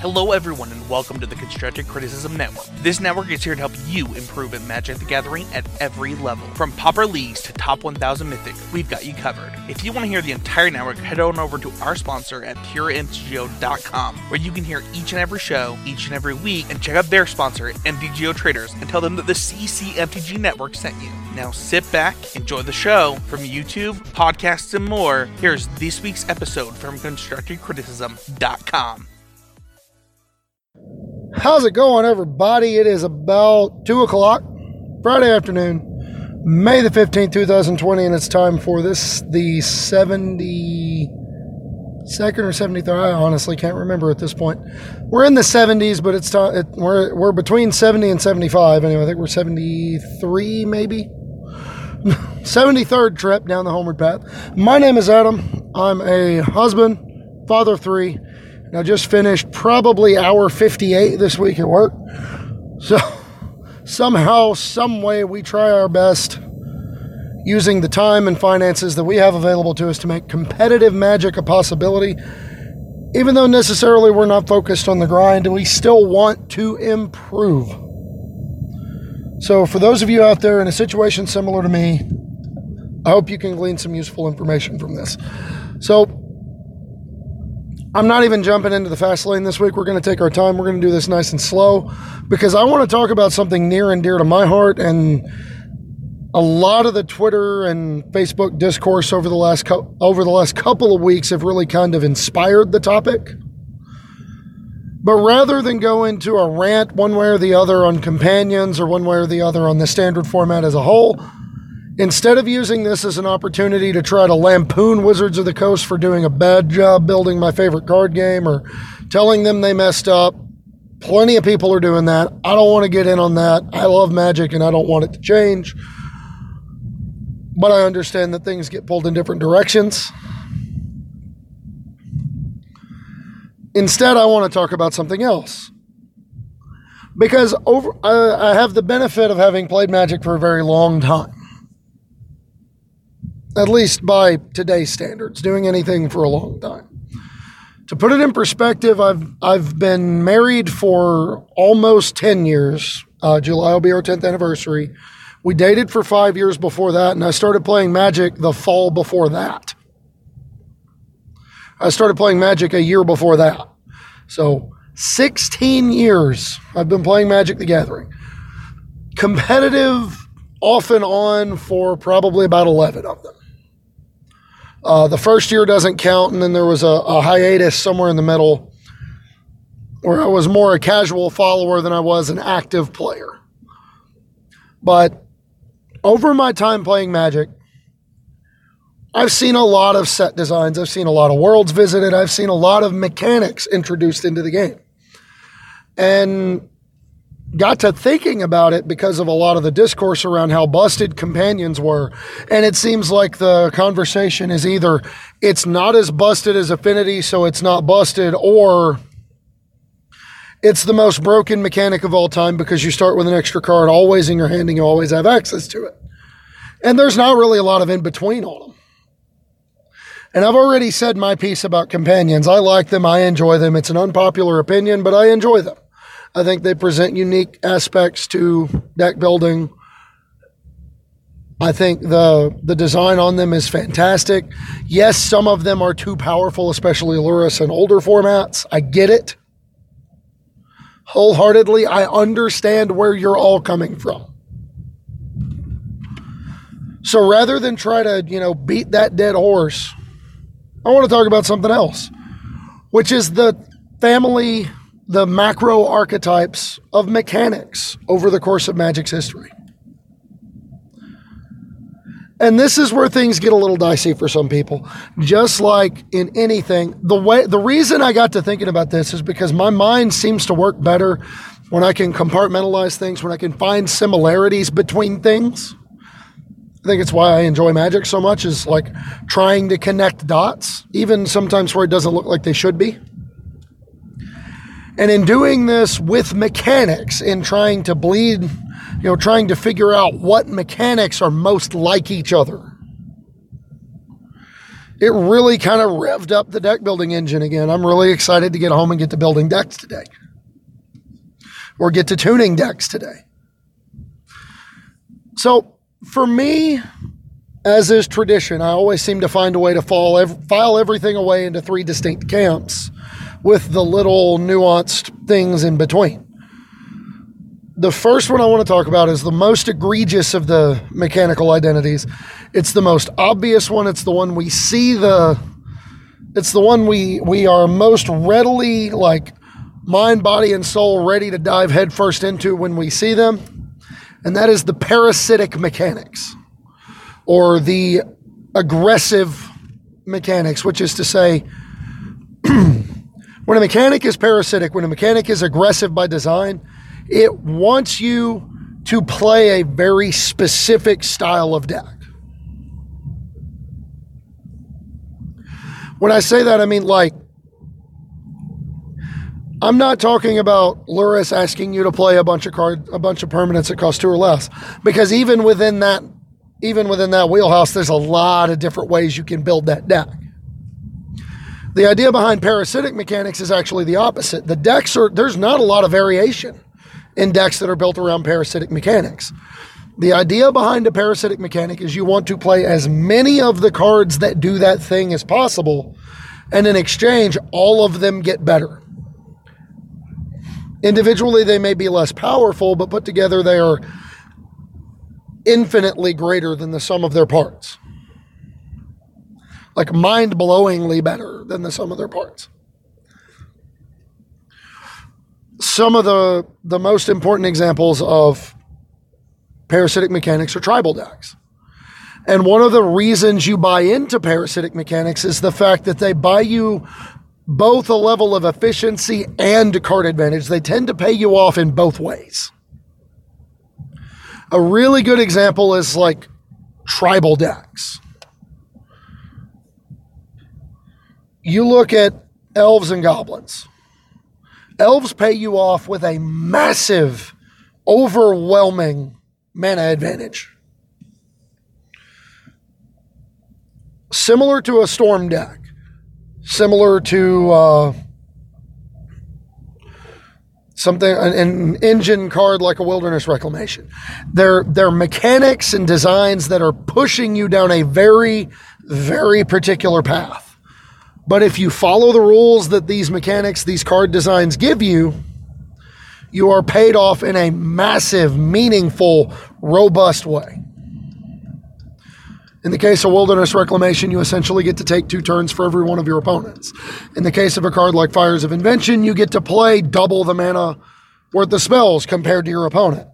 Hello, everyone, and welcome to the Constructive Criticism Network. This network is here to help you improve at Magic the Gathering at every level. From Pauper Leagues to Top 1000 Mythic, we've got you covered. If you want to hear the entire network, head on over to our sponsor at PureMTGO.com, where you can hear each and every show, each and every week, and check out their sponsor, MTGO Traders, and tell them that the CCMTG Network sent you. Now sit back, enjoy the show. From YouTube, podcasts, and more, here's this week's episode from ConstructiveCriticism.com. How's it going, everybody? It is about 2 o'clock, Friday afternoon, May the 15th, 2020, and it's time for this, the 72nd or 73rd. I honestly can't remember at this point. We're in the 70s, but it's time, it, we're, we're between 70 and 75. Anyway, I think we're 73, maybe. 73rd trip down the homeward path. My name is Adam. I'm a husband, father of three, I just finished probably hour 58 this week at work. So somehow, some way, we try our best using the time and finances that we have available to us to make competitive magic a possibility. Even though necessarily we're not focused on the grind, we still want to improve. So, for those of you out there in a situation similar to me, I hope you can glean some useful information from this. So, I'm not even jumping into the fast lane this week. We're going to take our time. We're going to do this nice and slow because I want to talk about something near and dear to my heart and a lot of the Twitter and Facebook discourse over the last co- over the last couple of weeks have really kind of inspired the topic. But rather than go into a rant one way or the other on companions or one way or the other on the standard format as a whole, Instead of using this as an opportunity to try to lampoon Wizards of the Coast for doing a bad job building my favorite card game or telling them they messed up, plenty of people are doing that. I don't want to get in on that. I love magic and I don't want it to change. But I understand that things get pulled in different directions. Instead, I want to talk about something else. Because over, I have the benefit of having played Magic for a very long time at least by today's standards, doing anything for a long time. To put it in perspective, I've I've been married for almost ten years. Uh, July will be our tenth anniversary. We dated for five years before that, and I started playing Magic the fall before that. I started playing Magic a year before that. So 16 years I've been playing Magic the Gathering. Competitive off and on for probably about 11 of them. Uh, the first year doesn't count, and then there was a, a hiatus somewhere in the middle where I was more a casual follower than I was an active player. But over my time playing Magic, I've seen a lot of set designs. I've seen a lot of worlds visited. I've seen a lot of mechanics introduced into the game. And got to thinking about it because of a lot of the discourse around how busted companions were. And it seems like the conversation is either it's not as busted as affinity, so it's not busted, or it's the most broken mechanic of all time because you start with an extra card always in your hand and you always have access to it. And there's not really a lot of in between on them. And I've already said my piece about companions. I like them, I enjoy them. It's an unpopular opinion, but I enjoy them. I think they present unique aspects to deck building. I think the the design on them is fantastic. Yes, some of them are too powerful, especially Lurrus and older formats. I get it. Wholeheartedly, I understand where you're all coming from. So rather than try to, you know, beat that dead horse, I want to talk about something else, which is the family the macro archetypes of mechanics over the course of Magic's history. And this is where things get a little dicey for some people. Just like in anything, the way the reason I got to thinking about this is because my mind seems to work better when I can compartmentalize things, when I can find similarities between things. I think it's why I enjoy magic so much is like trying to connect dots, even sometimes where it doesn't look like they should be. And in doing this with mechanics, in trying to bleed, you know, trying to figure out what mechanics are most like each other, it really kind of revved up the deck building engine again. I'm really excited to get home and get to building decks today or get to tuning decks today. So for me, as is tradition, I always seem to find a way to fall, file everything away into three distinct camps with the little nuanced things in between. The first one I want to talk about is the most egregious of the mechanical identities. It's the most obvious one. It's the one we see the it's the one we we are most readily like mind, body, and soul ready to dive headfirst into when we see them. And that is the parasitic mechanics or the aggressive mechanics, which is to say, when a mechanic is parasitic, when a mechanic is aggressive by design, it wants you to play a very specific style of deck. When I say that, I mean like, I'm not talking about Lurrus asking you to play a bunch of card, a bunch of permanents that cost two or less, because even within that even within that wheelhouse, there's a lot of different ways you can build that deck. The idea behind parasitic mechanics is actually the opposite. The decks are, there's not a lot of variation in decks that are built around parasitic mechanics. The idea behind a parasitic mechanic is you want to play as many of the cards that do that thing as possible, and in exchange, all of them get better. Individually, they may be less powerful, but put together, they are infinitely greater than the sum of their parts. Like mind blowingly better than the sum of their parts. Some of the, the most important examples of parasitic mechanics are tribal decks. And one of the reasons you buy into parasitic mechanics is the fact that they buy you both a level of efficiency and card advantage. They tend to pay you off in both ways. A really good example is like tribal decks. You look at elves and goblins. Elves pay you off with a massive, overwhelming mana advantage. Similar to a storm deck, similar to uh, something an, an, engine card like a wilderness reclamation. They're they're mechanics and designs that are pushing you down a very very particular path. But if you follow the rules that these mechanics, these card designs give you, you are paid off in a massive, meaningful, robust way. In the case of Wilderness Reclamation, you essentially get to take two turns for every one of your opponents. In the case of a card like Fires of Invention, you get to play double the mana worth of spells compared to your opponent.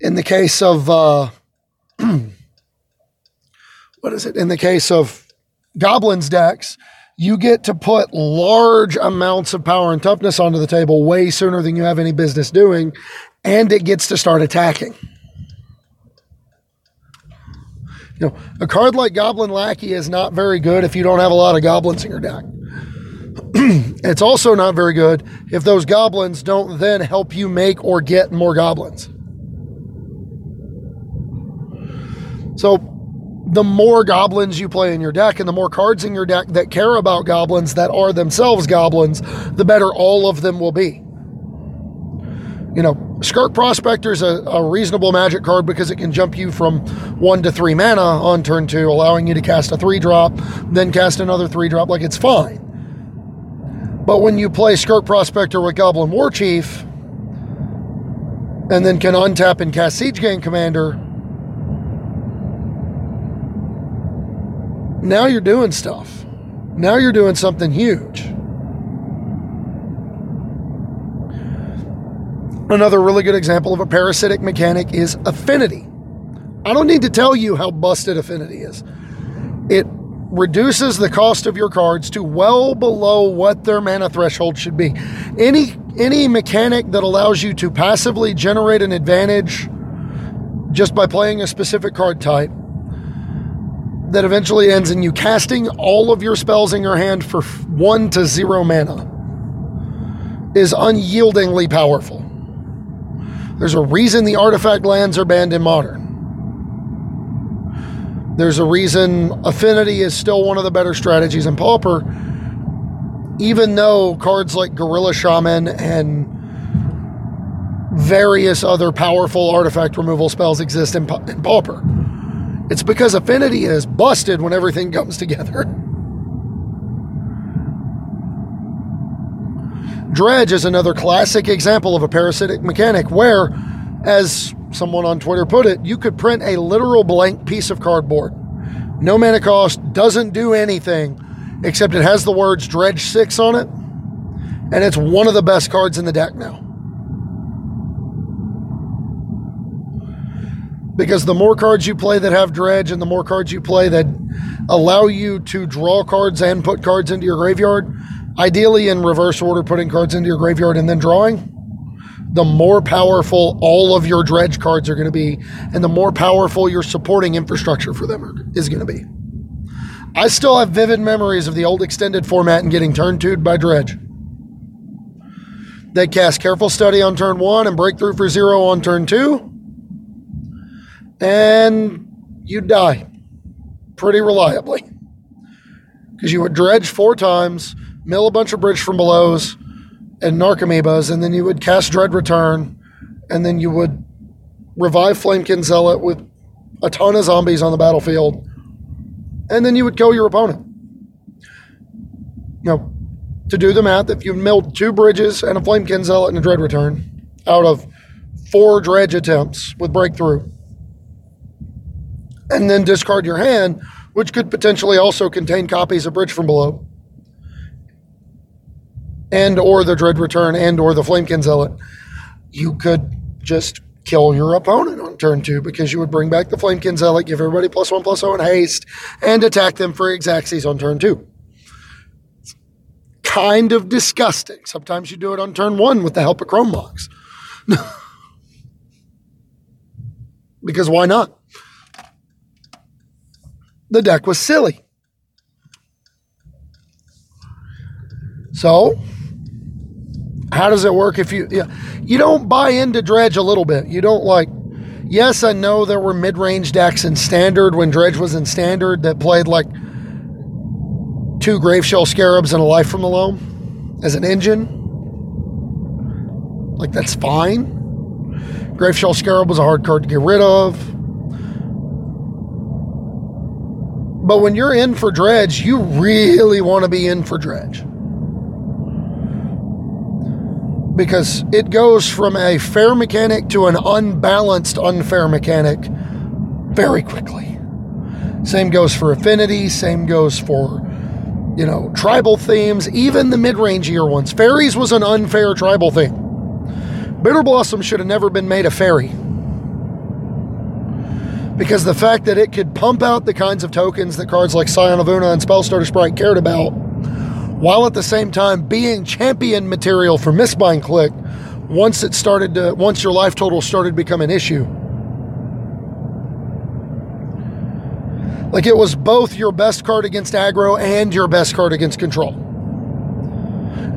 In the case of, uh, what is it? In the case of Goblins decks, you get to put large amounts of power and toughness onto the table way sooner than you have any business doing, and it gets to start attacking. You know, a card like Goblin Lackey is not very good if you don't have a lot of goblins in your deck. it's also not very good if those goblins don't then help you make or get more goblins. So, the more goblins you play in your deck and the more cards in your deck that care about goblins that are themselves goblins, the better all of them will be. You know, Skirk Prospector is a, a, reasonable magic card because it can jump you from one to three mana on turn two, allowing you to cast a three drop, then cast another three drop. Like it's fine. But when you play Skirk Prospector with Goblin War Chief, and then can untap and cast Siege Gang Commander, now you're doing stuff. Now you're doing something huge. Another really good example of a parasitic mechanic is affinity. I don't need to tell you how busted affinity is. It reduces the cost of your cards to well below what their mana threshold should be. Any any mechanic that allows you to passively generate an advantage just by playing a specific card type that eventually ends in you casting all of your spells in your hand for 1 to 0 mana is unyieldingly powerful. There's a reason the artifact lands are banned in modern. There's a reason Affinity is still one of the better strategies in Pauper, even though cards like Gorilla Shaman and various other powerful artifact removal spells exist in, in Pauper. It's because Affinity is busted when everything comes together. Dredge is another classic example of a parasitic mechanic where, as someone on Twitter put it, you could print a literal blank piece of cardboard. No mana cost, doesn't do anything, except it has the words Dredge 6 on it, and it's one of the best cards in the deck now. Because the more cards you play that have Dredge and the more cards you play that allow you to draw cards and put cards into your graveyard, ideally in reverse order, putting cards into your graveyard and then drawing, the more powerful all of your dredge cards are going to be, and the more powerful your supporting infrastructure for them is going to be. I still have vivid memories of the old extended format and getting turn two'd by dredge. They cast Careful Study on turn one and Breakthrough for zero on turn two, and you'd die pretty reliably because you would dredge four times mill a bunch of bridge from belows and Narcomoebas, and then you would cast Dread Return, and then you would revive Flamekin Zealot with a ton of zombies on the battlefield, and then you would kill your opponent. Know, to do the math, if you milled two bridges and a Flamekin Zealot and a Dread Return out of four dredge attempts with breakthrough, and then discard your hand, which could potentially also contain copies of Bridge from Below and or the Dread Return and or the Flamekin Zealot, you could just kill your opponent on turn two because you would bring back the Flamekin Zealot, give everybody plus one plus zero haste, and attack them for Xaxes on turn two. Kind of disgusting. Sometimes you do it on turn one with the help of Chrome Mox. because why not? The deck was silly. So how does it work if you yeah, you don't buy into dredge a little bit. You don't like yes i know there were mid-range decks in standard when dredge was in standard that played like two graveshell scarabs and a life from the loam as an engine. Like that's fine. Graveshell scarab was a hard card to get rid of but when you're in for dredge you really want to be in for dredge because it goes from a fair mechanic to an unbalanced unfair mechanic very quickly. Same goes for affinity, same goes for you know, tribal themes, even the mid-rangier ones. Fairies was an unfair tribal theme. Bitter Blossom should have never been made a fairy. Because the fact that it could pump out the kinds of tokens that cards like Scion of Oona and Spellstutter Sprite cared about while at the same time being champion material for Mistbind Clique once it started to once your life total started to become an issue. Like it was both your best card against aggro and your best card against control.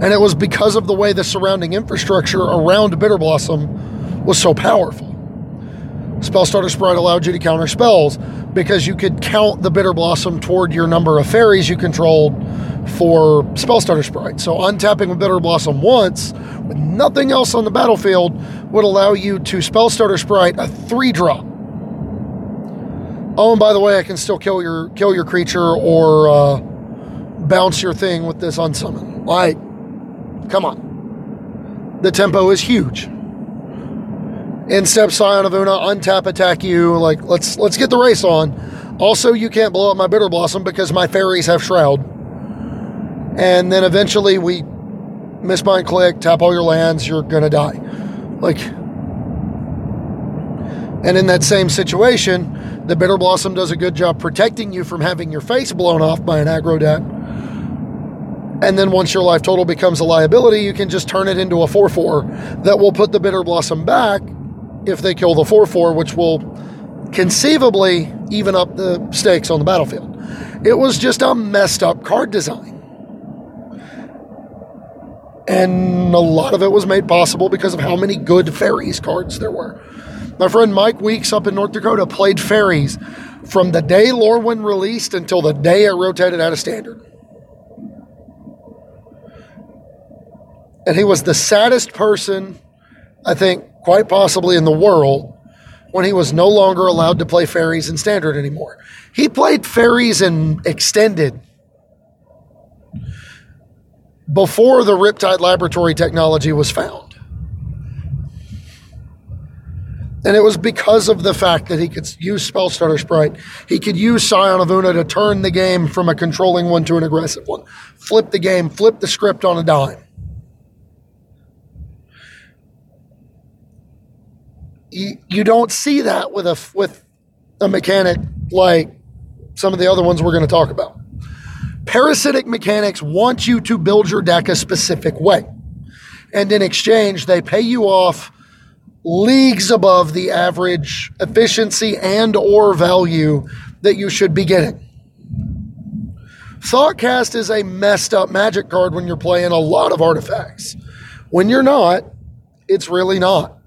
And it was because of the way the surrounding infrastructure around Bitter Blossom was so powerful. Spellstutter Sprite allowed you to counter spells because you could count the Bitter Blossom toward your number of fairies you controlled for Spellstutter Sprite. So untapping with Bitter Blossom once with nothing else on the battlefield would allow you to Spellstutter Sprite a three drop. Oh, and by the way, I can still kill your kill your creature or uh, bounce your thing with this unsummon. Like, come on. The tempo is huge. In step Scion of Oona, untap attack you. Like, let's let's get the race on. Also, you can't blow up my Bitter Blossom because my fairies have Shroud. And then eventually we Mistbind Clique, tap all your lands, you're gonna die. Like and in that same situation, the Bitter Blossom does a good job protecting you from having your face blown off by an aggro deck. And then once your life total becomes a liability, you can just turn it into a 4 4 that will put the Bitter Blossom back if they kill the 4 4, which will conceivably even up the stakes on the battlefield. It was just a messed up card design. And a lot of it was made possible because of how many good fairies cards there were. My friend Mike Weeks up in North Dakota played fairies from the day Lorwyn released until the day it rotated out of standard. And he was the saddest person, I think, quite possibly in the world when he was no longer allowed to play fairies in standard anymore. He played fairies in extended before the Riptide Laboratory technology was found. And it was because of the fact that he could use Spellstutter Sprite. He could use Scion of Oona to turn the game from a controlling one to an aggressive one. Flip the game, flip the script on a dime. You, don't see that with a with a mechanic like some of the other ones we're going to talk about. Parasitic mechanics want you to build your deck a specific way. And in exchange, they pay you off leagues above the average efficiency and or value that you should be getting. Thoughtcast is a messed up magic card when you're playing a lot of artifacts. When you're not, it's really not.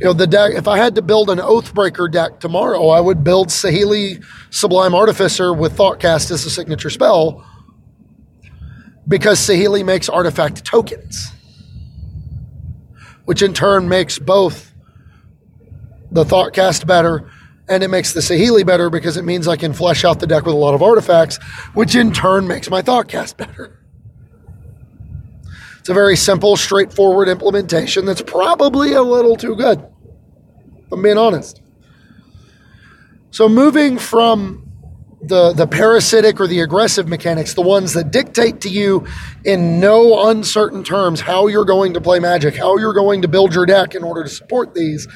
You know, the deck, if I had to build an Oathbreaker deck tomorrow, I would build Saheeli Sublime Artificer with Thoughtcast as a signature spell because Saheeli makes artifact tokens which in turn makes both the Thoughtcast better and it makes the Saheeli better because it means I can flesh out the deck with a lot of artifacts, which in turn makes my Thoughtcast better. It's a very simple, straightforward implementation that's probably a little too good, I'm being honest. So, moving from the, the parasitic or the aggressive mechanics, the ones that dictate to you in no uncertain terms how you're going to play magic, how you're going to build your deck in order to support these.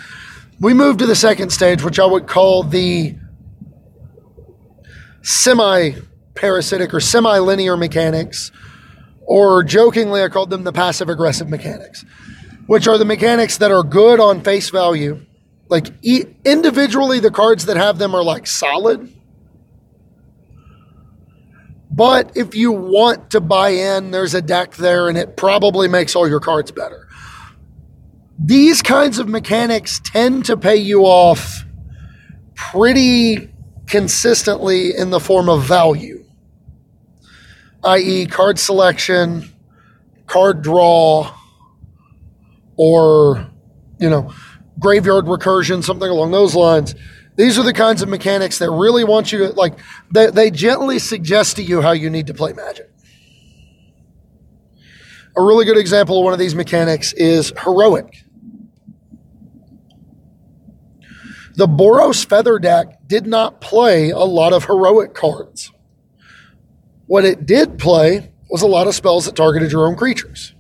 We move to the second stage, which I would call the semi parasitic or semi linear mechanics, or jokingly, I called them the passive aggressive mechanics, which are the mechanics that are good on face value. Like individually, the cards that have them are like solid but if you want to buy in, there's a deck there and it probably makes all your cards better. These kinds of mechanics tend to pay you off pretty consistently in the form of value, i.e., card selection, card draw, or, you know, graveyard recursion, something along those lines. These are the kinds of mechanics that really want you to, like, they, they gently suggest to you how you need to play Magic. A really good example of one of these mechanics is Heroic. The Boros Feather deck did not play a lot of heroic cards. What it did play was a lot of spells that targeted your own creatures.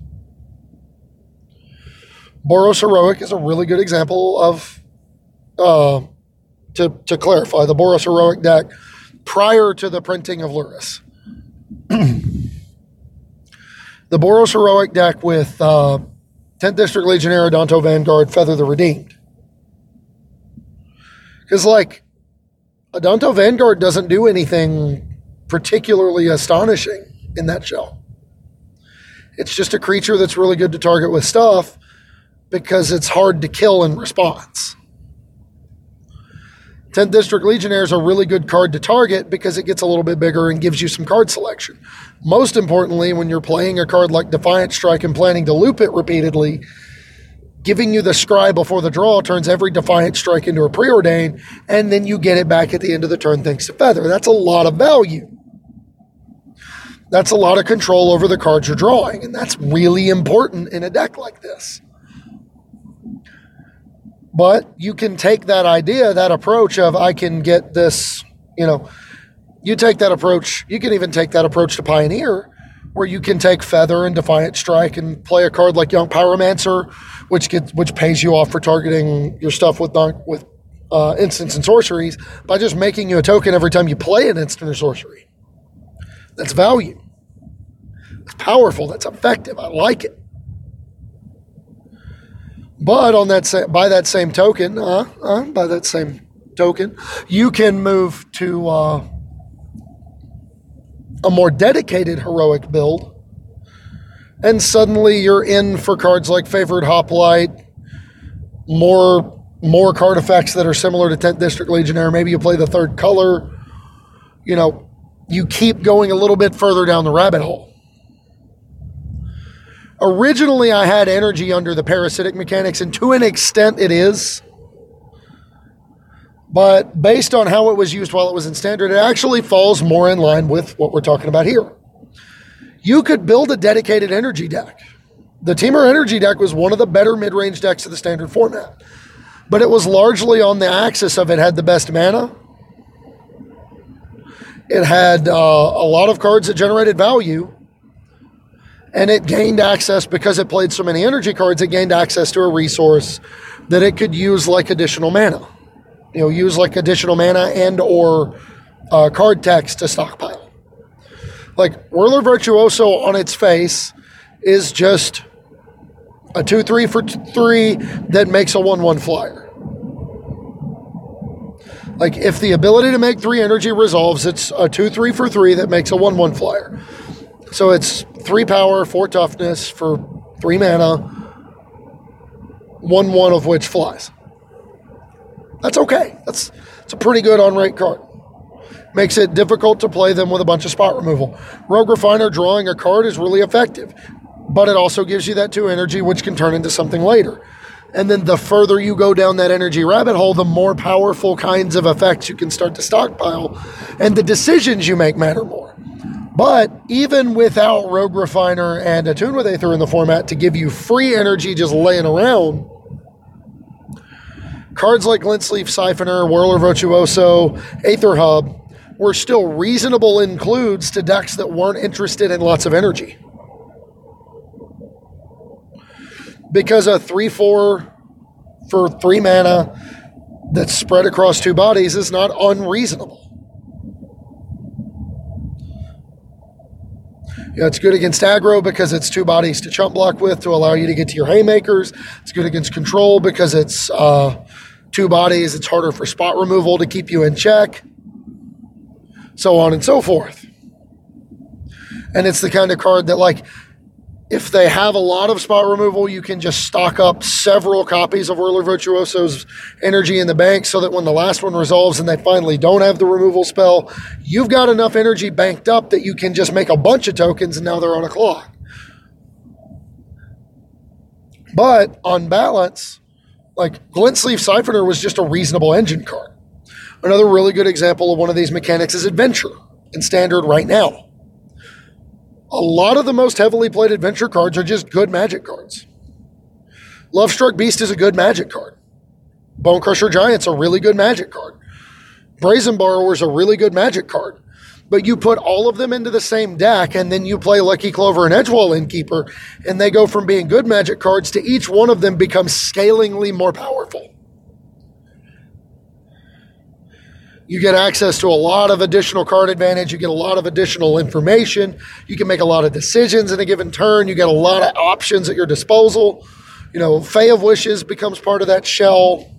Boros Heroic is a really good example of uh, to, to clarify, the Boros Heroic deck prior to the printing of Lurrus. the Boros Heroic deck with uh, 10th District Legionnaire, Adanto Vanguard, Feather the Redeemed. Because, like, Adanto Vanguard doesn't do anything particularly astonishing in that shell. It's just a creature that's really good to target with stuff because it's hard to kill in response. 10th District Legionnaire is a really good card to target because it gets a little bit bigger and gives you some card selection. Most importantly, when you're playing a card like Defiant Strike and planning to loop it repeatedly, giving you the scry before the draw turns every Defiant Strike into a preordain, and then you get it back at the end of the turn thanks to Feather. That's a lot of value. That's a lot of control over the cards you're drawing, and that's really important in a deck like this. But you can take that idea, that approach of I can get this, you know, you take that approach, you can even take that approach to Pioneer, where you can take Feather and Defiant Strike and play a card like Young Pyromancer, which gets which pays you off for targeting your stuff with with uh, instants and sorceries by just making you a token every time you play an instant or sorcery. That's value. That's powerful. That's effective. I like it. But on that sa- by that same token, uh, uh, by that same token, you can move to uh, a more dedicated heroic build, and suddenly you're in for cards like Favored Hoplite, more more card effects that are similar to 10th District Legionnaire. Maybe you play the third color. You know, you keep going a little bit further down the rabbit hole. Originally, I had energy under the parasitic mechanics, and to an extent, it is. But based on how it was used while it was in standard, it actually falls more in line with what we're talking about here. You could build a dedicated energy deck. The Temur Energy deck was one of the better mid range decks of the standard format, but it was largely on the axis of it had the best mana. It had uh, a lot of cards that generated value, and it gained access because it played so many energy cards. It gained access to a resource that it could use like additional mana you know, use like additional mana and or uh, card text to stockpile. Like Whirler Virtuoso on its face is just a 2 3 for 3 that makes a 1 1 flyer. Like if the ability to make 3 energy resolves, it's a 2 3 for 3 that makes a 1 1 flyer. So it's 3 power, 4 toughness for 3 mana, 1 1 of which flies. That's okay. That's, that's a pretty good on rate card. Makes it difficult to play them with a bunch of spot removal. Rogue Refiner drawing a card is really effective, but it also gives you that two energy, which can turn into something later. And then the further you go down that energy rabbit hole, the more powerful kinds of effects you can start to stockpile, and the decisions you make matter more. But even without Rogue Refiner and Attune with Aether in the format to give you free energy just laying around, Cards like Glint-Sleeve Siphoner, Whirler Virtuoso, Aether Hub were still reasonable includes to decks that weren't interested in lots of energy. Because a 3 4 for 3 mana that's spread across two bodies is not unreasonable. Yeah, it's good against aggro because it's two bodies to chump block with to allow you to get to your haymakers. It's good against control because it's uh, two bodies, it's harder for spot removal to keep you in check, so on and so forth. And it's the kind of card that, like, if they have a lot of spot removal, you can just stock up several copies of Whirler Virtuoso's energy in the bank so that when the last one resolves and they finally don't have the removal spell, you've got enough energy banked up that you can just make a bunch of tokens and now they're on a clock. But on balance, like Glint-Sleeve Siphoner was just a reasonable engine card. Another really good example of one of these mechanics is Adventure in Standard right now. A lot of the most heavily played Adventure cards are just good Magic cards. Lovestruck Beast is a good Magic card. Bonecrusher Giant's a really good Magic card. Brazen Borrower is a really good Magic card but you put all of them into the same deck and then you play Lucky Clover and Edgewall Innkeeper, and they go from being good magic cards to each one of them becomes scalingly more powerful. You get access to a lot of additional card advantage. You get a lot of additional information. You can make a lot of decisions in a given turn. You get a lot of options at your disposal. You know, Fae of Wishes becomes part of that shell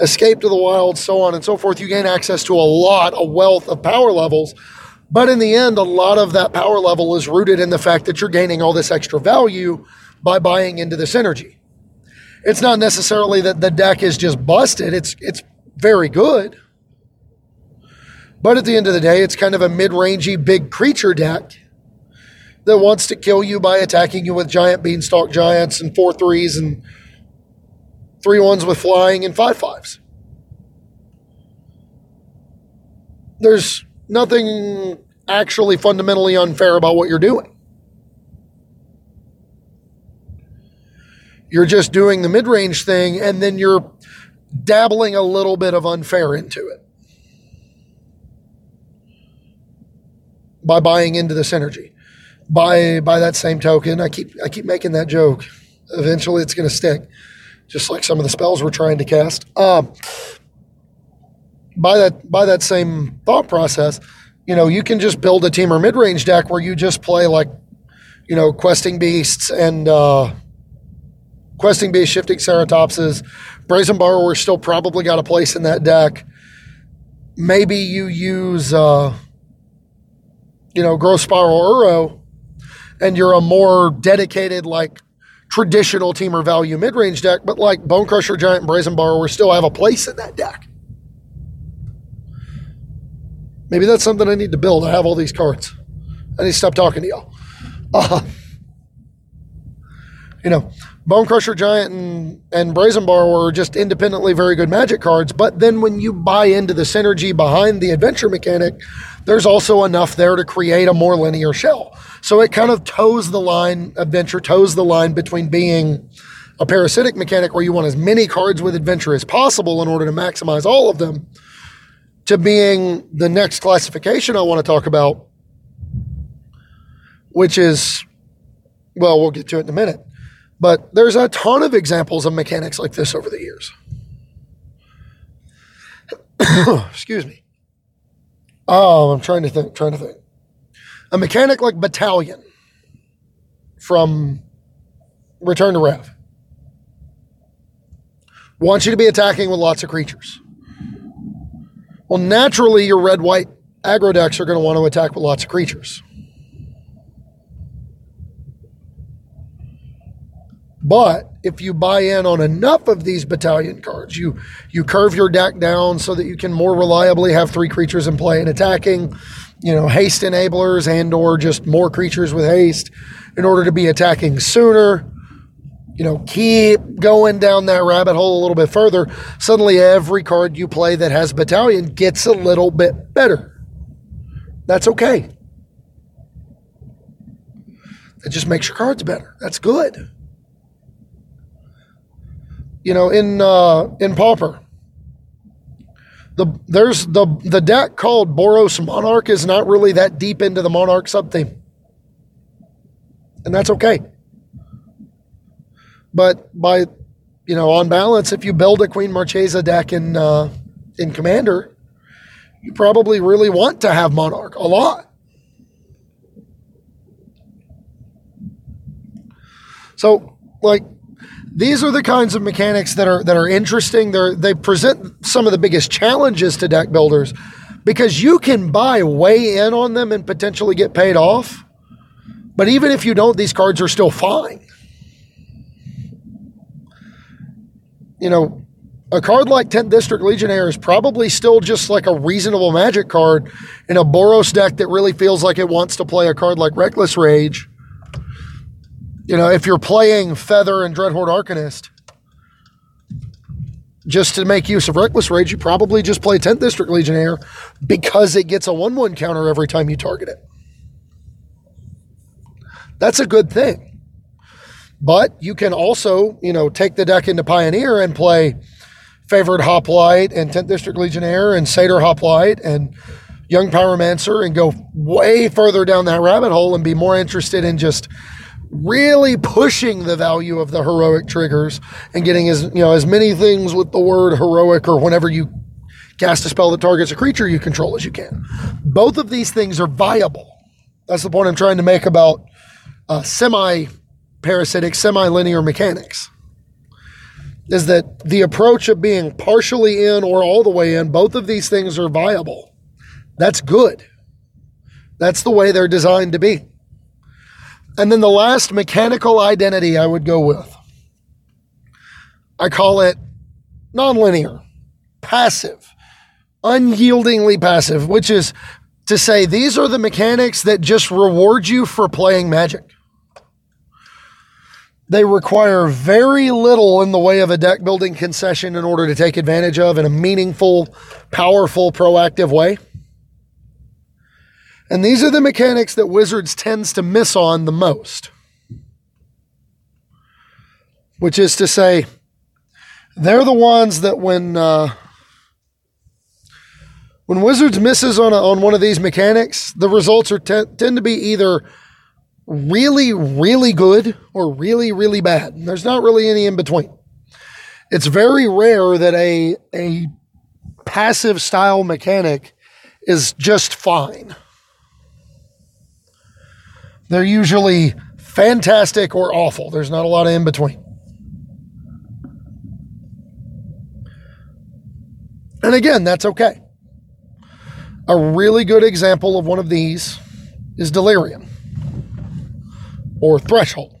escape to the wild, so on and so forth. You gain access to a lot, a wealth of power levels. But in the end, a lot of that power level is rooted in the fact that you're gaining all this extra value by buying into this energy. It's not necessarily that the deck is just busted, it's, it's very good. But at the end of the day, it's kind of a mid rangey big creature deck that wants to kill you by attacking you with giant beanstalk giants and four threes and three ones with flying, and five fives. There's nothing actually fundamentally unfair about what you're doing. You're just doing the mid range thing, and then you're dabbling a little bit of unfair into it by buying into this synergy. By by that same token, I keep I keep making that joke. Eventually, it's going to stick just like some of the spells we're trying to cast. Um, by that by that same thought process, you know, you can just build a Temur mid range deck where you just play like, you know, questing beasts and uh, questing beast, shifting ceratopses. Brazen Borrower still probably got a place in that deck. Maybe you use, uh, you know, Growth Spiral Uro, and you're a more dedicated like traditional Temur value mid range deck, but like Bone Crusher Giant Brazen Borrower still have a place in that deck. Maybe that's something I need to build. I have all these cards. I need to stop talking to y'all. Uh, you know, Bone Crusher Giant and, and Brazen Borrower are just independently very good magic cards. But then when you buy into the synergy behind the adventure mechanic, there's also enough there to create a more linear shell. So it kind of toes the line, adventure toes the line between being a parasitic mechanic where you want as many cards with adventure as possible in order to maximize all of them, to being the next classification I want to talk about, which is, well, we'll get to it in a minute but there's a ton of examples of mechanics like this over the years. Excuse me. Oh, I'm trying to think, trying to think. A mechanic like Battalion from Return to Rav wants you to be attacking with lots of creatures. Well, naturally, your red white aggro decks are going to want to attack with lots of creatures. But if you buy in on enough of these battalion cards, you you curve your deck down so that you can more reliably have three creatures in play and attacking, you know, haste enablers and or just more creatures with haste in order to be attacking sooner. You know, keep going down that rabbit hole a little bit further. Suddenly every card you play that has battalion gets a little bit better. That's okay. It just makes your cards better. That's good you know, in uh, in Pauper. The there's the the deck called Boros Monarch is not really that deep into the Monarch sub theme, and that's okay. But by you know, on balance, if you build a Queen Marchesa deck in uh, in Commander, you probably really want to have Monarch a lot. So, like, these are the kinds of mechanics that are that are interesting. They they present some of the biggest challenges to deck builders because you can buy way in on them and potentially get paid off. But even if you don't, these cards are still fine. You know, a card like 10th District Legionnaire is probably still just like a reasonable magic card in a Boros deck that really feels like it wants to play a card like Reckless Rage you know, if you're playing Feather and Dreadhorde Arcanist, just to make use of Reckless Rage, you probably just play 10th District Legionnaire because it gets a 1 1 counter every time you target it. That's a good thing. But you can also, you know, take the deck into Pioneer and play Favored Hoplite and 10th District Legionnaire and Satyr Hoplite and Young Pyromancer and go way further down that rabbit hole and be more interested in just really pushing the value of the heroic triggers and getting as you know as many things with the word heroic or whenever you cast a spell that targets a creature you control as you can. Both of these things are viable. That's the point I'm trying to make about uh, semi parasitic, semi linear mechanics. Is that the approach of being partially in or all the way in, both of these things are viable. That's good. That's the way they're designed to be. And then the last mechanical identity I would go with. I call it nonlinear, passive, unyieldingly passive, which is to say these are the mechanics that just reward you for playing magic. They require very little in the way of a deck building concession in order to take advantage of in a meaningful, powerful, proactive way. And these are the mechanics that Wizards tends to miss on the most. Which is to say, they're the ones that when uh, when Wizards misses on a, on one of these mechanics, the results are t- tend to be either really really good or really really bad. There's not really any in between. It's very rare that a a passive style mechanic is just fine. They're usually fantastic or awful. There's not a lot of in between. And again, that's okay. A really good example of one of these is delirium or threshold.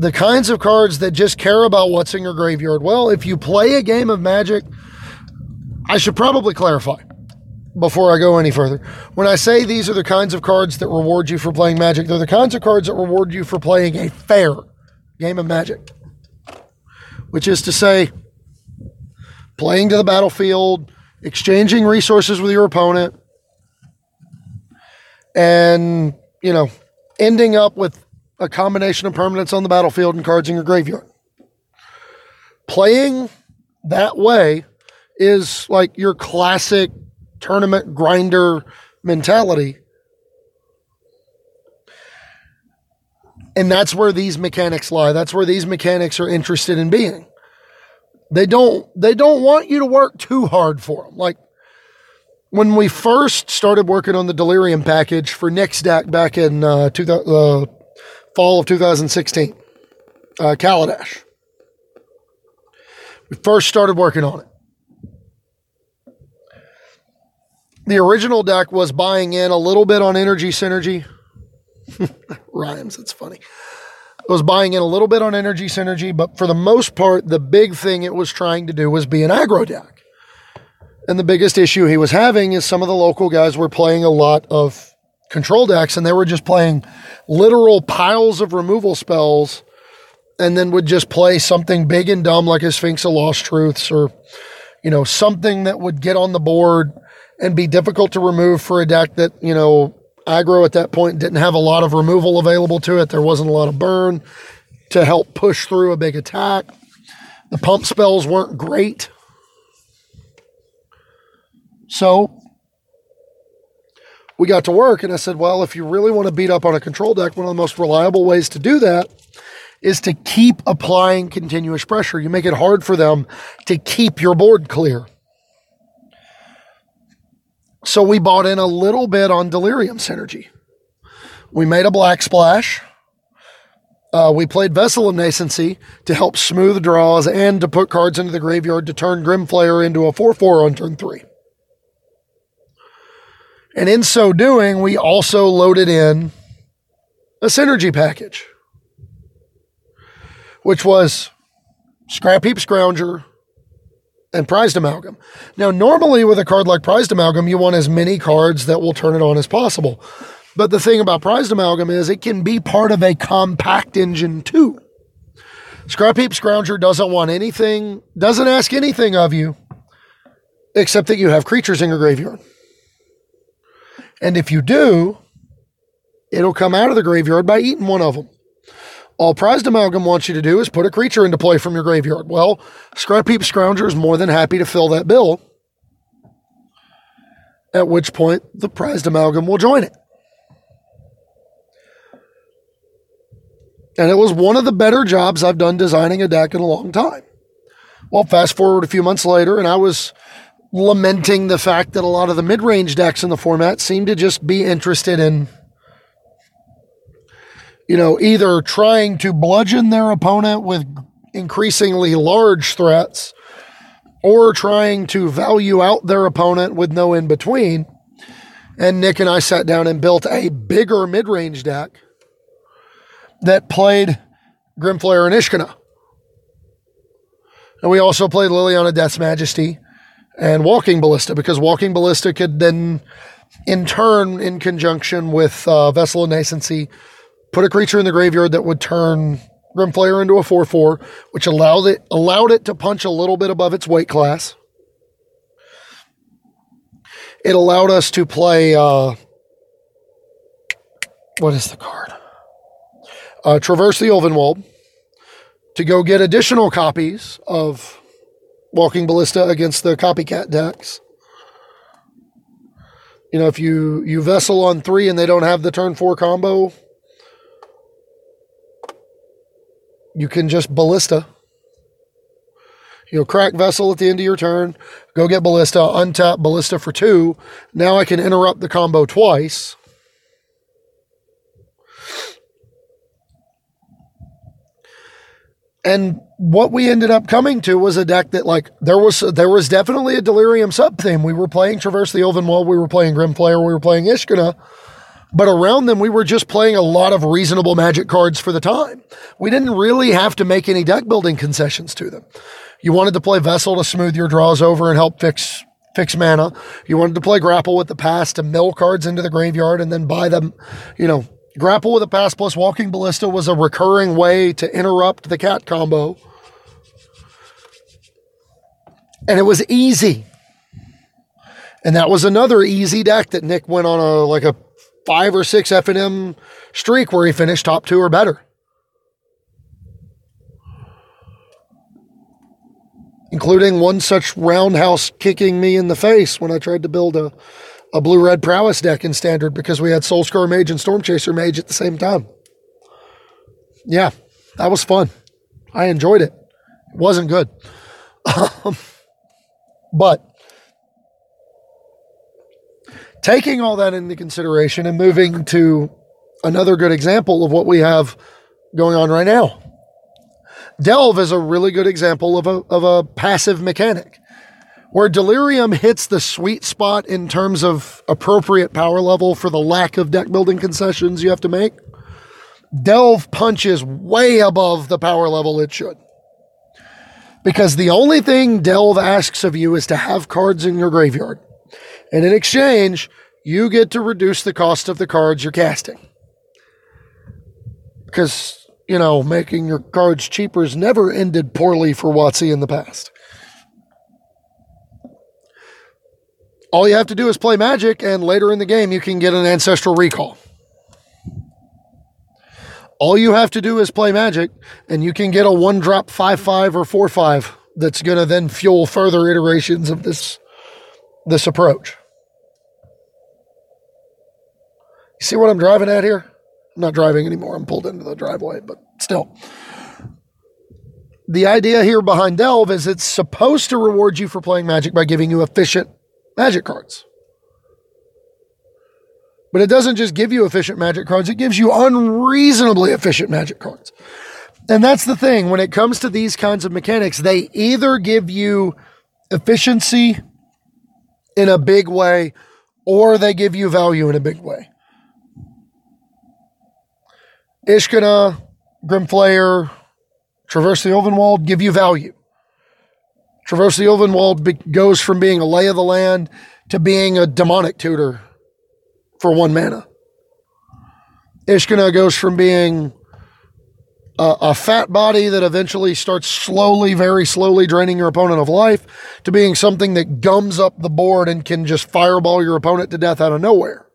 the kinds of cards that just care about what's in your graveyard. Well, if you play a game of Magic, I should probably clarify before I go any further. When I say these are the kinds of cards that reward you for playing Magic, they're the kinds of cards that reward you for playing a fair game of Magic. Which is to say, playing to the battlefield, exchanging resources with your opponent, and, you know, ending up with a combination of permanents on the battlefield and cards in your graveyard. Playing that way is like your classic tournament grinder mentality. And that's where these mechanics lie. That's where these mechanics are interested in being. They don't they don't want you to work too hard for them. Like when we first started working on the Delirium package for deck back in uh, two, uh, fall of 2016, uh, Kaladesh. We first started working on it. The original deck was buying in a little bit on energy synergy. Rhymes, that's funny. It was buying in a little bit on energy synergy, but for the most part, the big thing it was trying to do was be an aggro deck. And the biggest issue he was having is some of the local guys were playing a lot of control decks and they were just playing literal piles of removal spells and then would just play something big and dumb like a Sphinx of Lost Truths or, you know, something that would get on the board and be difficult to remove for a deck that, you know, aggro at that point didn't have a lot of removal available to it. There wasn't a lot of burn to help push through a big attack. The pump spells weren't great. So we got to work, and I said, Well, if you really want to beat up on a control deck, one of the most reliable ways to do that is to keep applying continuous pressure. You make it hard for them to keep your board clear. So we bought in a little bit on delirium synergy. We made a black splash. Uh, we played Vessel of Nascency to help smooth draws and to put cards into the graveyard to turn Grimflayer into a 4 4 on turn 3. And in so doing, we also loaded in a synergy package, which was Scrap Heap Scrounger, and prized amalgam. Now, normally with a card like prized amalgam, you want as many cards that will turn it on as possible. But the thing about prized amalgam is it can be part of a compact engine too. Scrap Heap Scrounger doesn't want anything, doesn't ask anything of you except that you have creatures in your graveyard. And if you do, it'll come out of the graveyard by eating one of them. All Prized Amalgam wants you to do is put a creature into play from your graveyard. Well, Scrap Heap Scrounger is more than happy to fill that bill, at which point the Prized Amalgam will join it. And it was one of the better jobs I've done designing a deck in a long time. Well, fast forward a few months later, and I was lamenting the fact that a lot of the mid range decks in the format seem to just be interested in you know, either trying to bludgeon their opponent with increasingly large threats or trying to value out their opponent with no in between. And Nick and I sat down and built a bigger mid range deck that played Grimflayer and Ishkanah. And we also played Liliana Death's Majesty and Walking Ballista because Walking Ballista could then, in turn, in conjunction with uh, Vessel of Nascency, put a creature in the graveyard that would turn Grimflayer into a 4 4, which allowed it, allowed it to punch a little bit above its weight class. It allowed us to play. Uh, what is the card? Uh, Traverse the Ulvenwald to go get additional copies of Walking Ballista against the copycat decks. You know, if you you vessel on three and they don't have the turn four combo, you can just ballista. You'll crack vessel at the end of your turn, go get ballista, untap ballista for two. Now I can interrupt the combo twice. And what we ended up coming to was a deck that, like, there was there was definitely a delirium sub theme. We were playing Traverse the Ulvenwald, we were playing Grimflayer, we were playing Ishkanah, But around them, we were just playing a lot of reasonable magic cards for the time. We didn't really have to make any deck building concessions to them. You wanted to play Vessel to smooth your draws over and help fix fix mana. You wanted to play Grapple with the Past to mill cards into the graveyard and then buy them, you know, Grapple with the Past plus Walking Ballista was a recurring way to interrupt the cat combo. And it was easy. And that was another easy deck that Nick went on a like a five or six FNM streak where he finished top two or better. Including one such roundhouse kicking me in the face when I tried to build a, a blue red prowess deck in standard because we had Soulscar Mage and Storm Chaser Mage at the same time. Yeah, that was fun. I enjoyed it. It wasn't good. Um, but taking all that into consideration and moving to another good example of what we have going on right now. Delve is a really good example of a, of a passive mechanic where Delirium hits the sweet spot in terms of appropriate power level for the lack of deck building concessions you have to make. Delve punches way above the power level it should. Because the only thing Delve asks of you is to have cards in your graveyard. And in exchange, you get to reduce the cost of the cards you're casting. Because, you know, making your cards cheaper has never ended poorly for WotC in the past. All you have to do is play Magic, and later in the game, you can get an Ancestral Recall. All you have to do is play Magic, and you can get a one drop 5 5 or 4 5 that's going to then fuel further iterations of this, this approach. You see what I'm driving at here? I'm not driving anymore. I'm pulled into the driveway, but still. The idea here behind Delve is it's supposed to reward you for playing Magic by giving you efficient Magic cards. But it doesn't just give you efficient Magic cards, it gives you unreasonably efficient Magic cards. And that's the thing. When it comes to these kinds of mechanics, they either give you efficiency in a big way or they give you value in a big way. Ishkanah, Grimflayer, Traverse the Ulvenwald give you value. Traverse the Ulvenwald be- goes from being a lay of the land to being a demonic tutor for one mana. Ishkanah goes from being a, a, fat body that eventually starts slowly, very slowly draining your opponent of life to being something that gums up the board and can just fireball your opponent to death out of nowhere.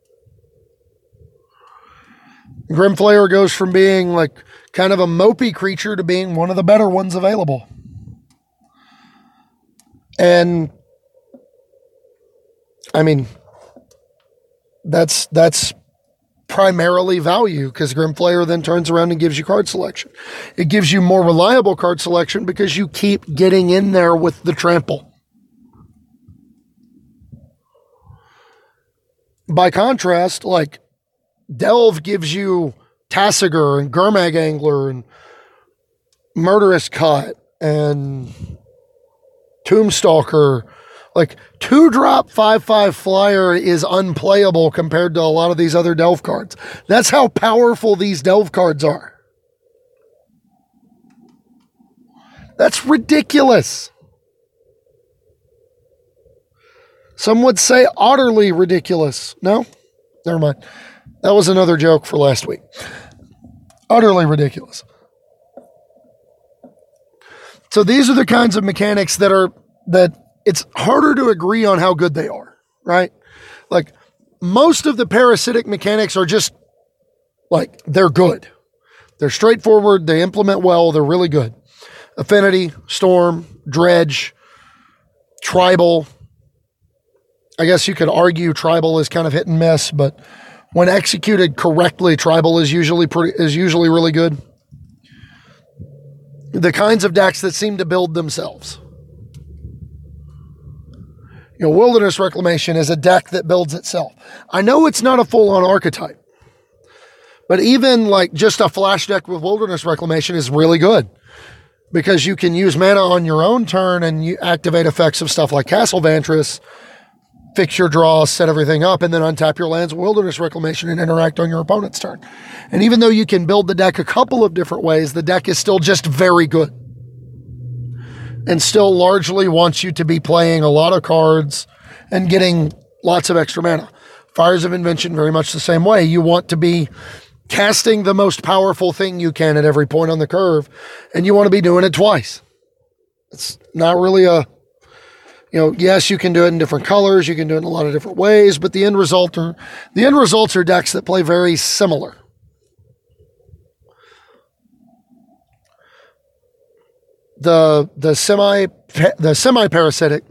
Grimflayer goes from being like kind of a mopey creature to being one of the better ones available. And I mean, that's that's primarily value because Grimflayer then turns around and gives you card selection. It gives you more reliable card selection because you keep getting in there with the trample. By contrast, like Delve gives you Tasigur and Gurmag Angler and Murderous Cut and Tombstalker. Like two drop five five flyer is unplayable compared to a lot of these other Delve cards. That's how powerful these Delve cards are. That's ridiculous. Some would say utterly ridiculous. No? Never mind. That was another joke for last week. Utterly ridiculous. So these are the kinds of mechanics that are that it's harder to agree on how good they are, right? Like most of the parasitic mechanics are just like they're good. They're straightforward, they implement well, they're really good. Affinity, Storm, Dredge, Tribal. I guess you could argue Tribal is kind of hit and miss, but when executed correctly, tribal is usually pretty is usually really good. The kinds of decks that seem to build themselves. You know, Wilderness Reclamation is a deck that builds itself. I know it's not a full-on archetype, but even like just a flash deck with Wilderness Reclamation is really good because you can use mana on your own turn and you activate effects of stuff like Castle Vantress fix your draw, set everything up, and then untap your lands, wilderness reclamation, and interact on your opponent's turn. And even though you can build the deck a couple of different ways, the deck is still just very good. And still largely wants you to be playing a lot of cards and getting lots of extra mana. Fires of Invention, very much the same way. You want to be casting the most powerful thing you can at every point on the curve, and you want to be doing it twice. It's not really a you know, yes, you can do it in different colors, you can do it in a lot of different ways, but the end result are the end results are decks that play very similar. The the semi the semi parasitic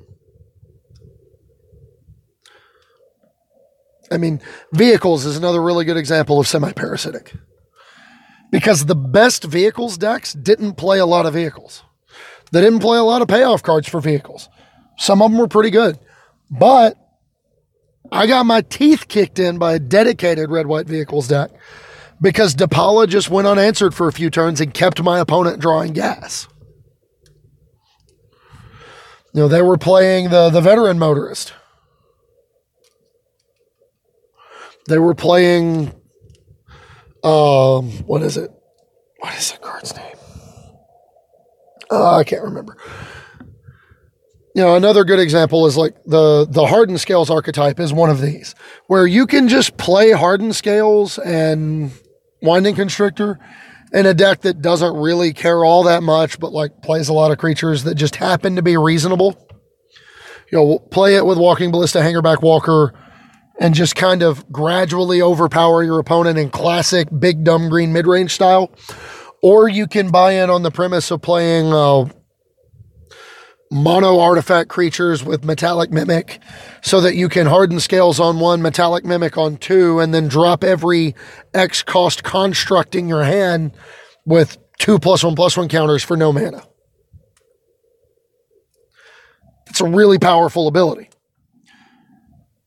I mean, vehicles is another really good example of semi parasitic. Because the best vehicles decks didn't play a lot of vehicles. They didn't play a lot of payoff cards for vehicles. Some of them were pretty good. But I got my teeth kicked in by a dedicated red white vehicles deck because Depala just went unanswered for a few turns and kept my opponent drawing gas. You know, they were playing the, the veteran motorist. They were playing um what is it? What is the card's name? Uh, I can't remember you know, another good example is like the the hardened scales archetype is one of these, where you can just play hardened scales and winding constrictor in a deck that doesn't really care all that much, but like plays a lot of creatures that just happen to be reasonable. You know, play it with walking ballista, hangarback walker, and just kind of gradually overpower your opponent in classic big dumb green mid range style. Or you can buy in on the premise of playing uh, mono artifact creatures with metallic mimic so that you can harden scales on one, metallic mimic on two, and then drop every X cost construct in your hand with two plus one plus one counters for no mana. It's a really powerful ability.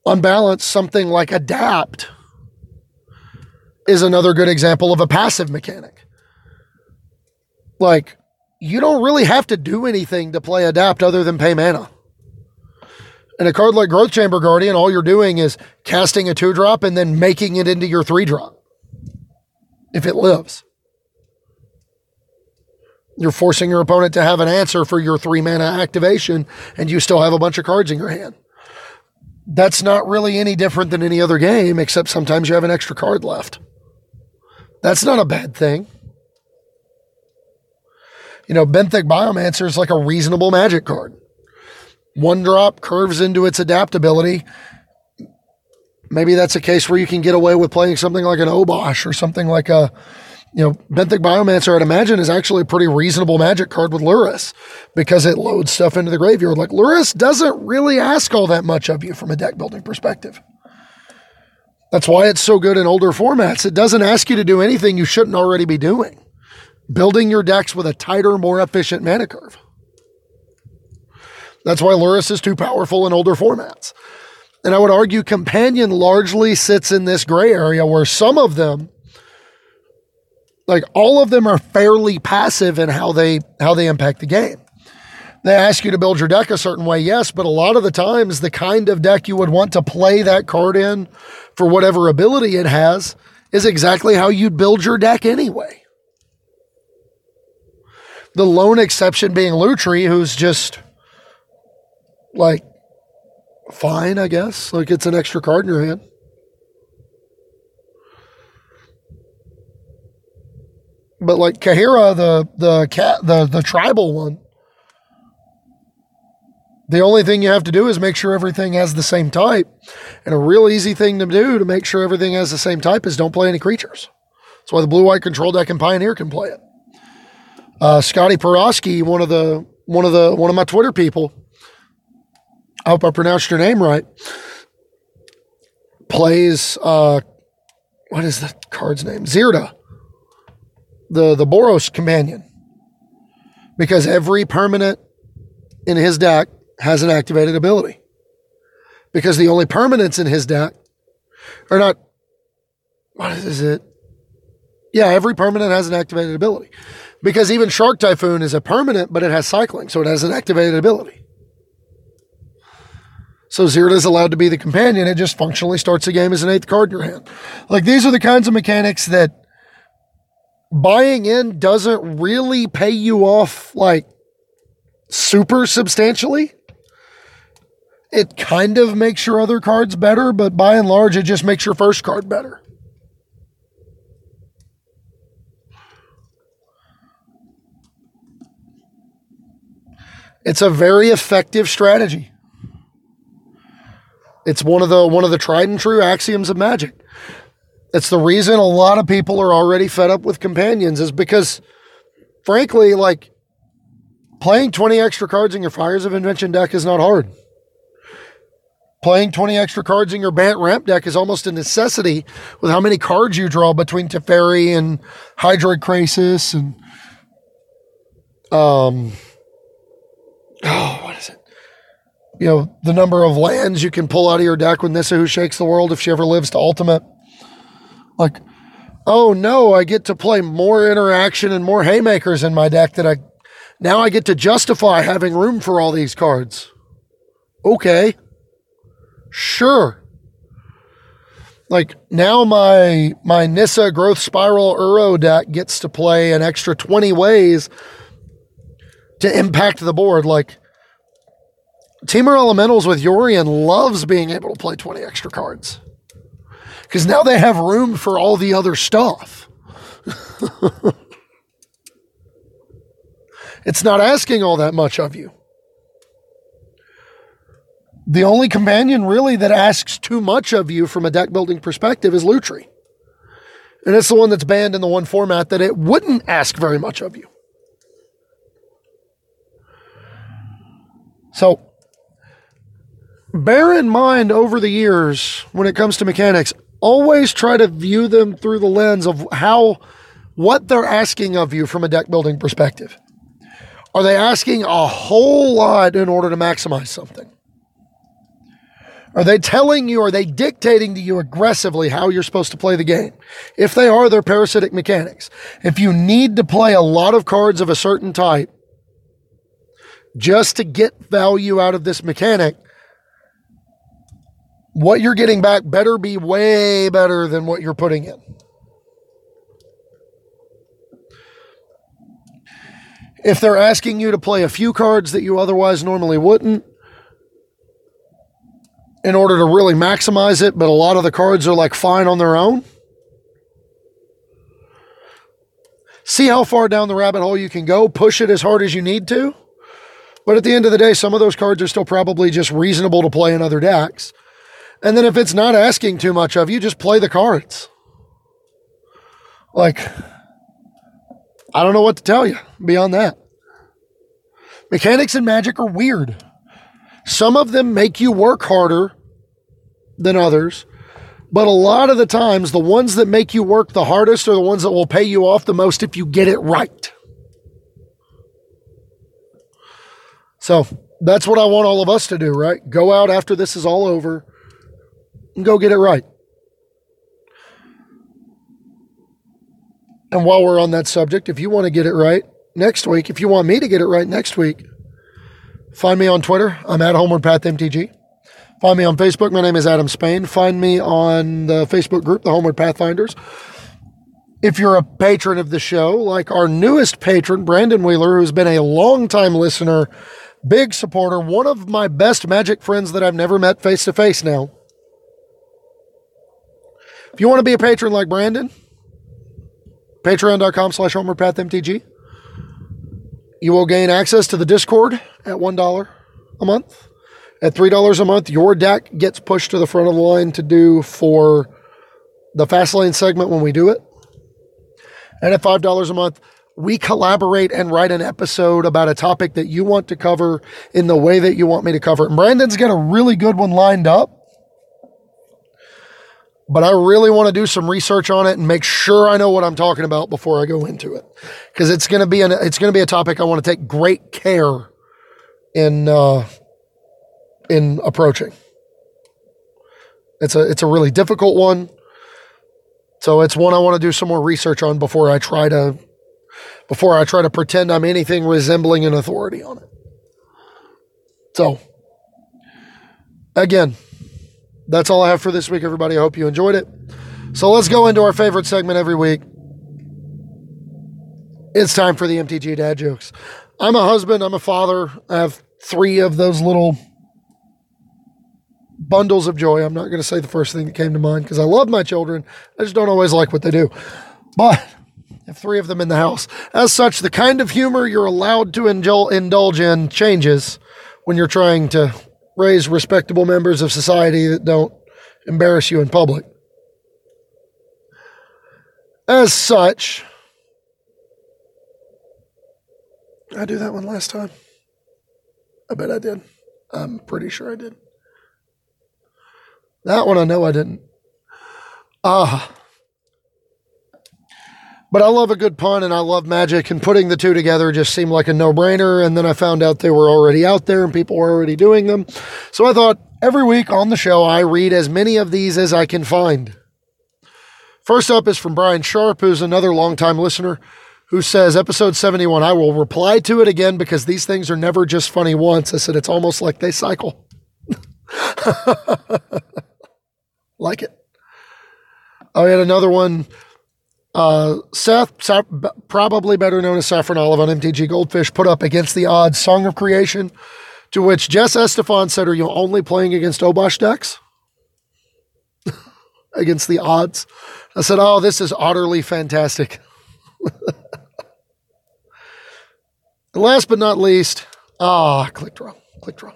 On balance, something like adapt is another good example of a passive mechanic. Like you don't really have to do anything to play adapt other than pay mana. And a card like Growth Chamber Guardian, all you're doing is casting a two drop and then making it into your three drop. If it lives, you're forcing your opponent to have an answer for your three mana activation, and you still have a bunch of cards in your hand. That's not really any different than any other game, except sometimes you have an extra card left. That's not a bad thing you know, Benthic Biomancer is like a reasonable magic card. One drop curves into its adaptability. Maybe that's a case where you can get away with playing something like an Obosh or something like a, you know, Benthic Biomancer, I'd imagine, is actually a pretty reasonable magic card with Lurrus because it loads stuff into the graveyard. Like Lurrus doesn't really ask all that much of you from a deck building perspective. That's why it's so good in older formats. It doesn't ask you to do anything you shouldn't already be doing building your decks with a tighter, more efficient mana curve. That's why Lurrus is too powerful in older formats. And I would argue Companion largely sits in this gray area where some of them, like all of them are fairly passive in how they how they impact the game. They ask you to build your deck a certain way, yes, but a lot of the times the kind of deck you would want to play that card in for whatever ability it has is exactly how you'd build your deck anyway. The lone exception being Lutri, who's just like fine, I guess. Like it's an extra card in your hand. But like Kaheera, the the cat the the tribal one, the only thing you have to do is make sure everything has the same type. And a real easy thing to do to make sure everything has the same type is don't play any creatures. That's why the blue white control deck and Pioneer can play it. Uh, Scotty Porosky, one of the one of the one of my Twitter people. I hope I pronounced your name right. Plays uh, what is the card's name? Zirda, the the Boros companion, because every permanent in his deck has an activated ability. Because the only permanents in his deck are not. What is it? Yeah, every permanent has an activated ability because even Shark Typhoon is a permanent, but it has cycling, so it has an activated ability. So Zirda is allowed to be the companion. It just functionally starts the game as an eighth card in your hand. Like these are the kinds of mechanics that buying in doesn't really pay you off like super substantially. It kind of makes your other cards better, but by and large, it just makes your first card better. It's a very effective strategy. It's one of the one of the tried and true axioms of magic. It's the reason a lot of people are already fed up with companions is because frankly, like playing 20 extra cards in your Fires of Invention deck is not hard. Playing 20 extra cards in your Bant Ramp deck is almost a necessity with how many cards you draw between Teferi and Hydroid Krasis and um oh, what is it? You know, the number of lands you can pull out of your deck with Nissa who shakes the world if she ever lives to ultimate. Like, oh no, I get to play more interaction and more haymakers in my deck that I now I get to justify having room for all these cards. Okay. Sure. Like now my my Nissa Growth Spiral Uro deck gets to play an extra 20 ways to impact the board. Like Temur Elementals with Yorion loves being able to play 20 extra cards. Because now they have room for all the other stuff. it's not asking all that much of you. The only companion really that asks too much of you from a deck building perspective is Lutri. And it's the one that's banned in the one format that it wouldn't ask very much of you. So bear in mind over the years when it comes to mechanics, always try to view them through the lens of how what they're asking of you from a deck building perspective. Are they asking a whole lot in order to maximize something? Are they telling you, are they dictating to you aggressively how you're supposed to play the game? If they are, they're parasitic mechanics. If you need to play a lot of cards of a certain type just to get value out of this mechanic, what you're getting back better be way better than what you're putting in. If they're asking you to play a few cards that you otherwise normally wouldn't, in order to really maximize it, but a lot of the cards are like fine on their own. See how far down the rabbit hole you can go, push it as hard as you need to. But at the end of the day, some of those cards are still probably just reasonable to play in other decks. And then if it's not asking too much of you, just play the cards. Like, I don't know what to tell you beyond that. Mechanics and magic are weird. Some of them make you work harder than others, but a lot of the times, the ones that make you work the hardest are the ones that will pay you off the most if you get it right. So that's what I want all of us to do, right? Go out after this is all over and go get it right. And while we're on that subject, if you want to get it right next week, if you want me to get it right next week, find me on Twitter. I'm at Homeward Path MTG. Find me on Facebook. My name is Adam Spain. Find me on the Facebook group, the Homeward Pathfinders. If you're a patron of the show, like our newest patron, Brandon Wheeler, who's been a longtime listener big supporter, one of my best magic friends that I've never met face to face now. If you want to be a patron like Brandon, patreon.com slash homewardpathmtg. You will gain access to the Discord at $1 a month. At $3 a month, your deck gets pushed to the front of the line to do for the Fast Lane segment when we do it. And at $5 a month, we collaborate and write an episode about a topic that you want to cover in the way that you want me to cover it. And Brandon's got a really good one lined up. But I really want to do some research on it and make sure I know what I'm talking about before I go into it, because it's to be an it's to be a topic I want to take great care in uh, in approaching. It's a it's a really difficult one, so it's one I want to do some more research on before I try to before I try to pretend I'm anything resembling an authority on it. So, again, that's all I have for this week, everybody. I hope you enjoyed it. So let's go into our favorite segment every week. It's time for the MTG dad jokes. I'm a husband, I'm a father. I have three of those little bundles of joy. I'm not going to say the first thing that came to mind because I love my children. I just don't always like what they do. But have three of them in the house. As such, the kind of humor you're allowed to indul- indulge in changes when you're trying to raise respectable members of society that don't embarrass you in public. As such, I do that one last time. I bet I did. I'm pretty sure I did. That one I know I didn't. Ah. But I love a good pun and I love magic, and putting the two together just seemed like a no brainer. And then I found out they were already out there and people were already doing them. So I thought every week on the show, I read as many of these as I can find. First up is from Brian Sharp, who's another longtime listener, who says, Episode 71, I will reply to it again because these things are never just funny once. I said, it's almost like they cycle. like it. Oh, I had another one. Uh, Seth, probably better known as Saffron Olive on MTG Goldfish, put up against the odds Song of Creation, to which Jess Estefan said, Are you only playing against Obosh decks? against the odds. I said, Oh, this is utterly fantastic. last but not least, ah, click draw, click draw.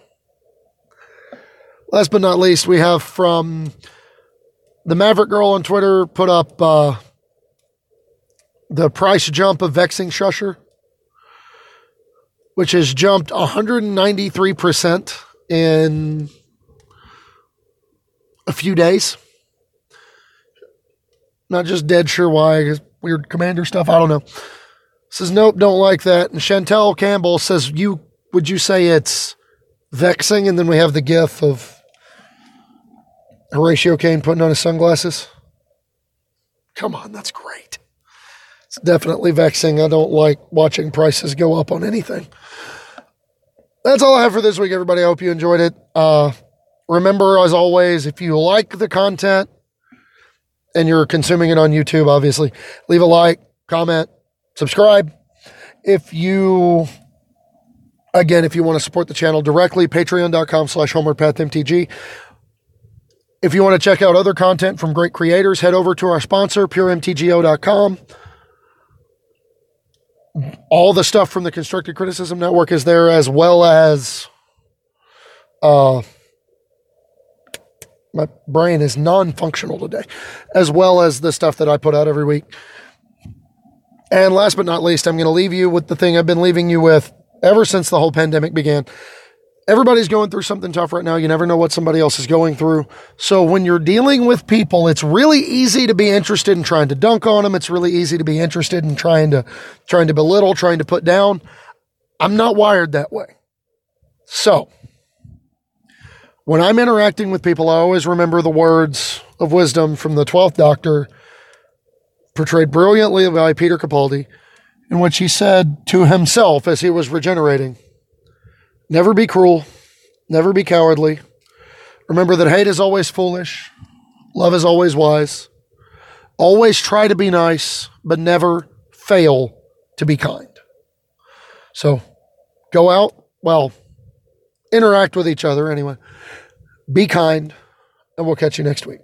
Last but not least, we have from the Maverick Girl on Twitter put up uh, the price jump of Vexing Shusher, which has jumped 193% in a few days. Not just dead sure why, weird commander stuff. I don't know. Says nope, don't like that. And Chantel Campbell says you would you say it's vexing? And then we have the gif of Horatio Kane putting on his sunglasses. Come on, that's great. It's definitely vexing. I don't like watching prices go up on anything. That's all I have for this week, everybody. I hope you enjoyed it. Uh, remember, as always, if you like the content and you're consuming it on YouTube, obviously, leave a like, comment, subscribe. If you, again, if you want to support the channel directly, patreon.com slash homewardpathmtg. If you want to check out other content from great creators, head over to our sponsor, puremtgo.com. All the stuff from the Constructed Criticism Network is there, as well as uh, my brain is non-functional today, as well as the stuff that I put out every week. And last but not least, I'm going to leave you with the thing I've been leaving you with ever since the whole pandemic began everybody's going through something tough right now. You never know what somebody else is going through. So when you're dealing with people, it's really easy to be interested in trying to dunk on them. It's really easy to be interested in trying to trying to belittle, trying to put down. I'm not wired that way. So when I'm interacting with people, I always remember the words of wisdom from the 12th Doctor, portrayed brilliantly by Peter Capaldi, in which he said to himself as he was regenerating, Never be cruel. Never be cowardly. Remember that hate is always foolish. Love is always wise. Always try to be nice, but never fail to be kind. So go out, well, interact with each other anyway. Be kind, and we'll catch you next week.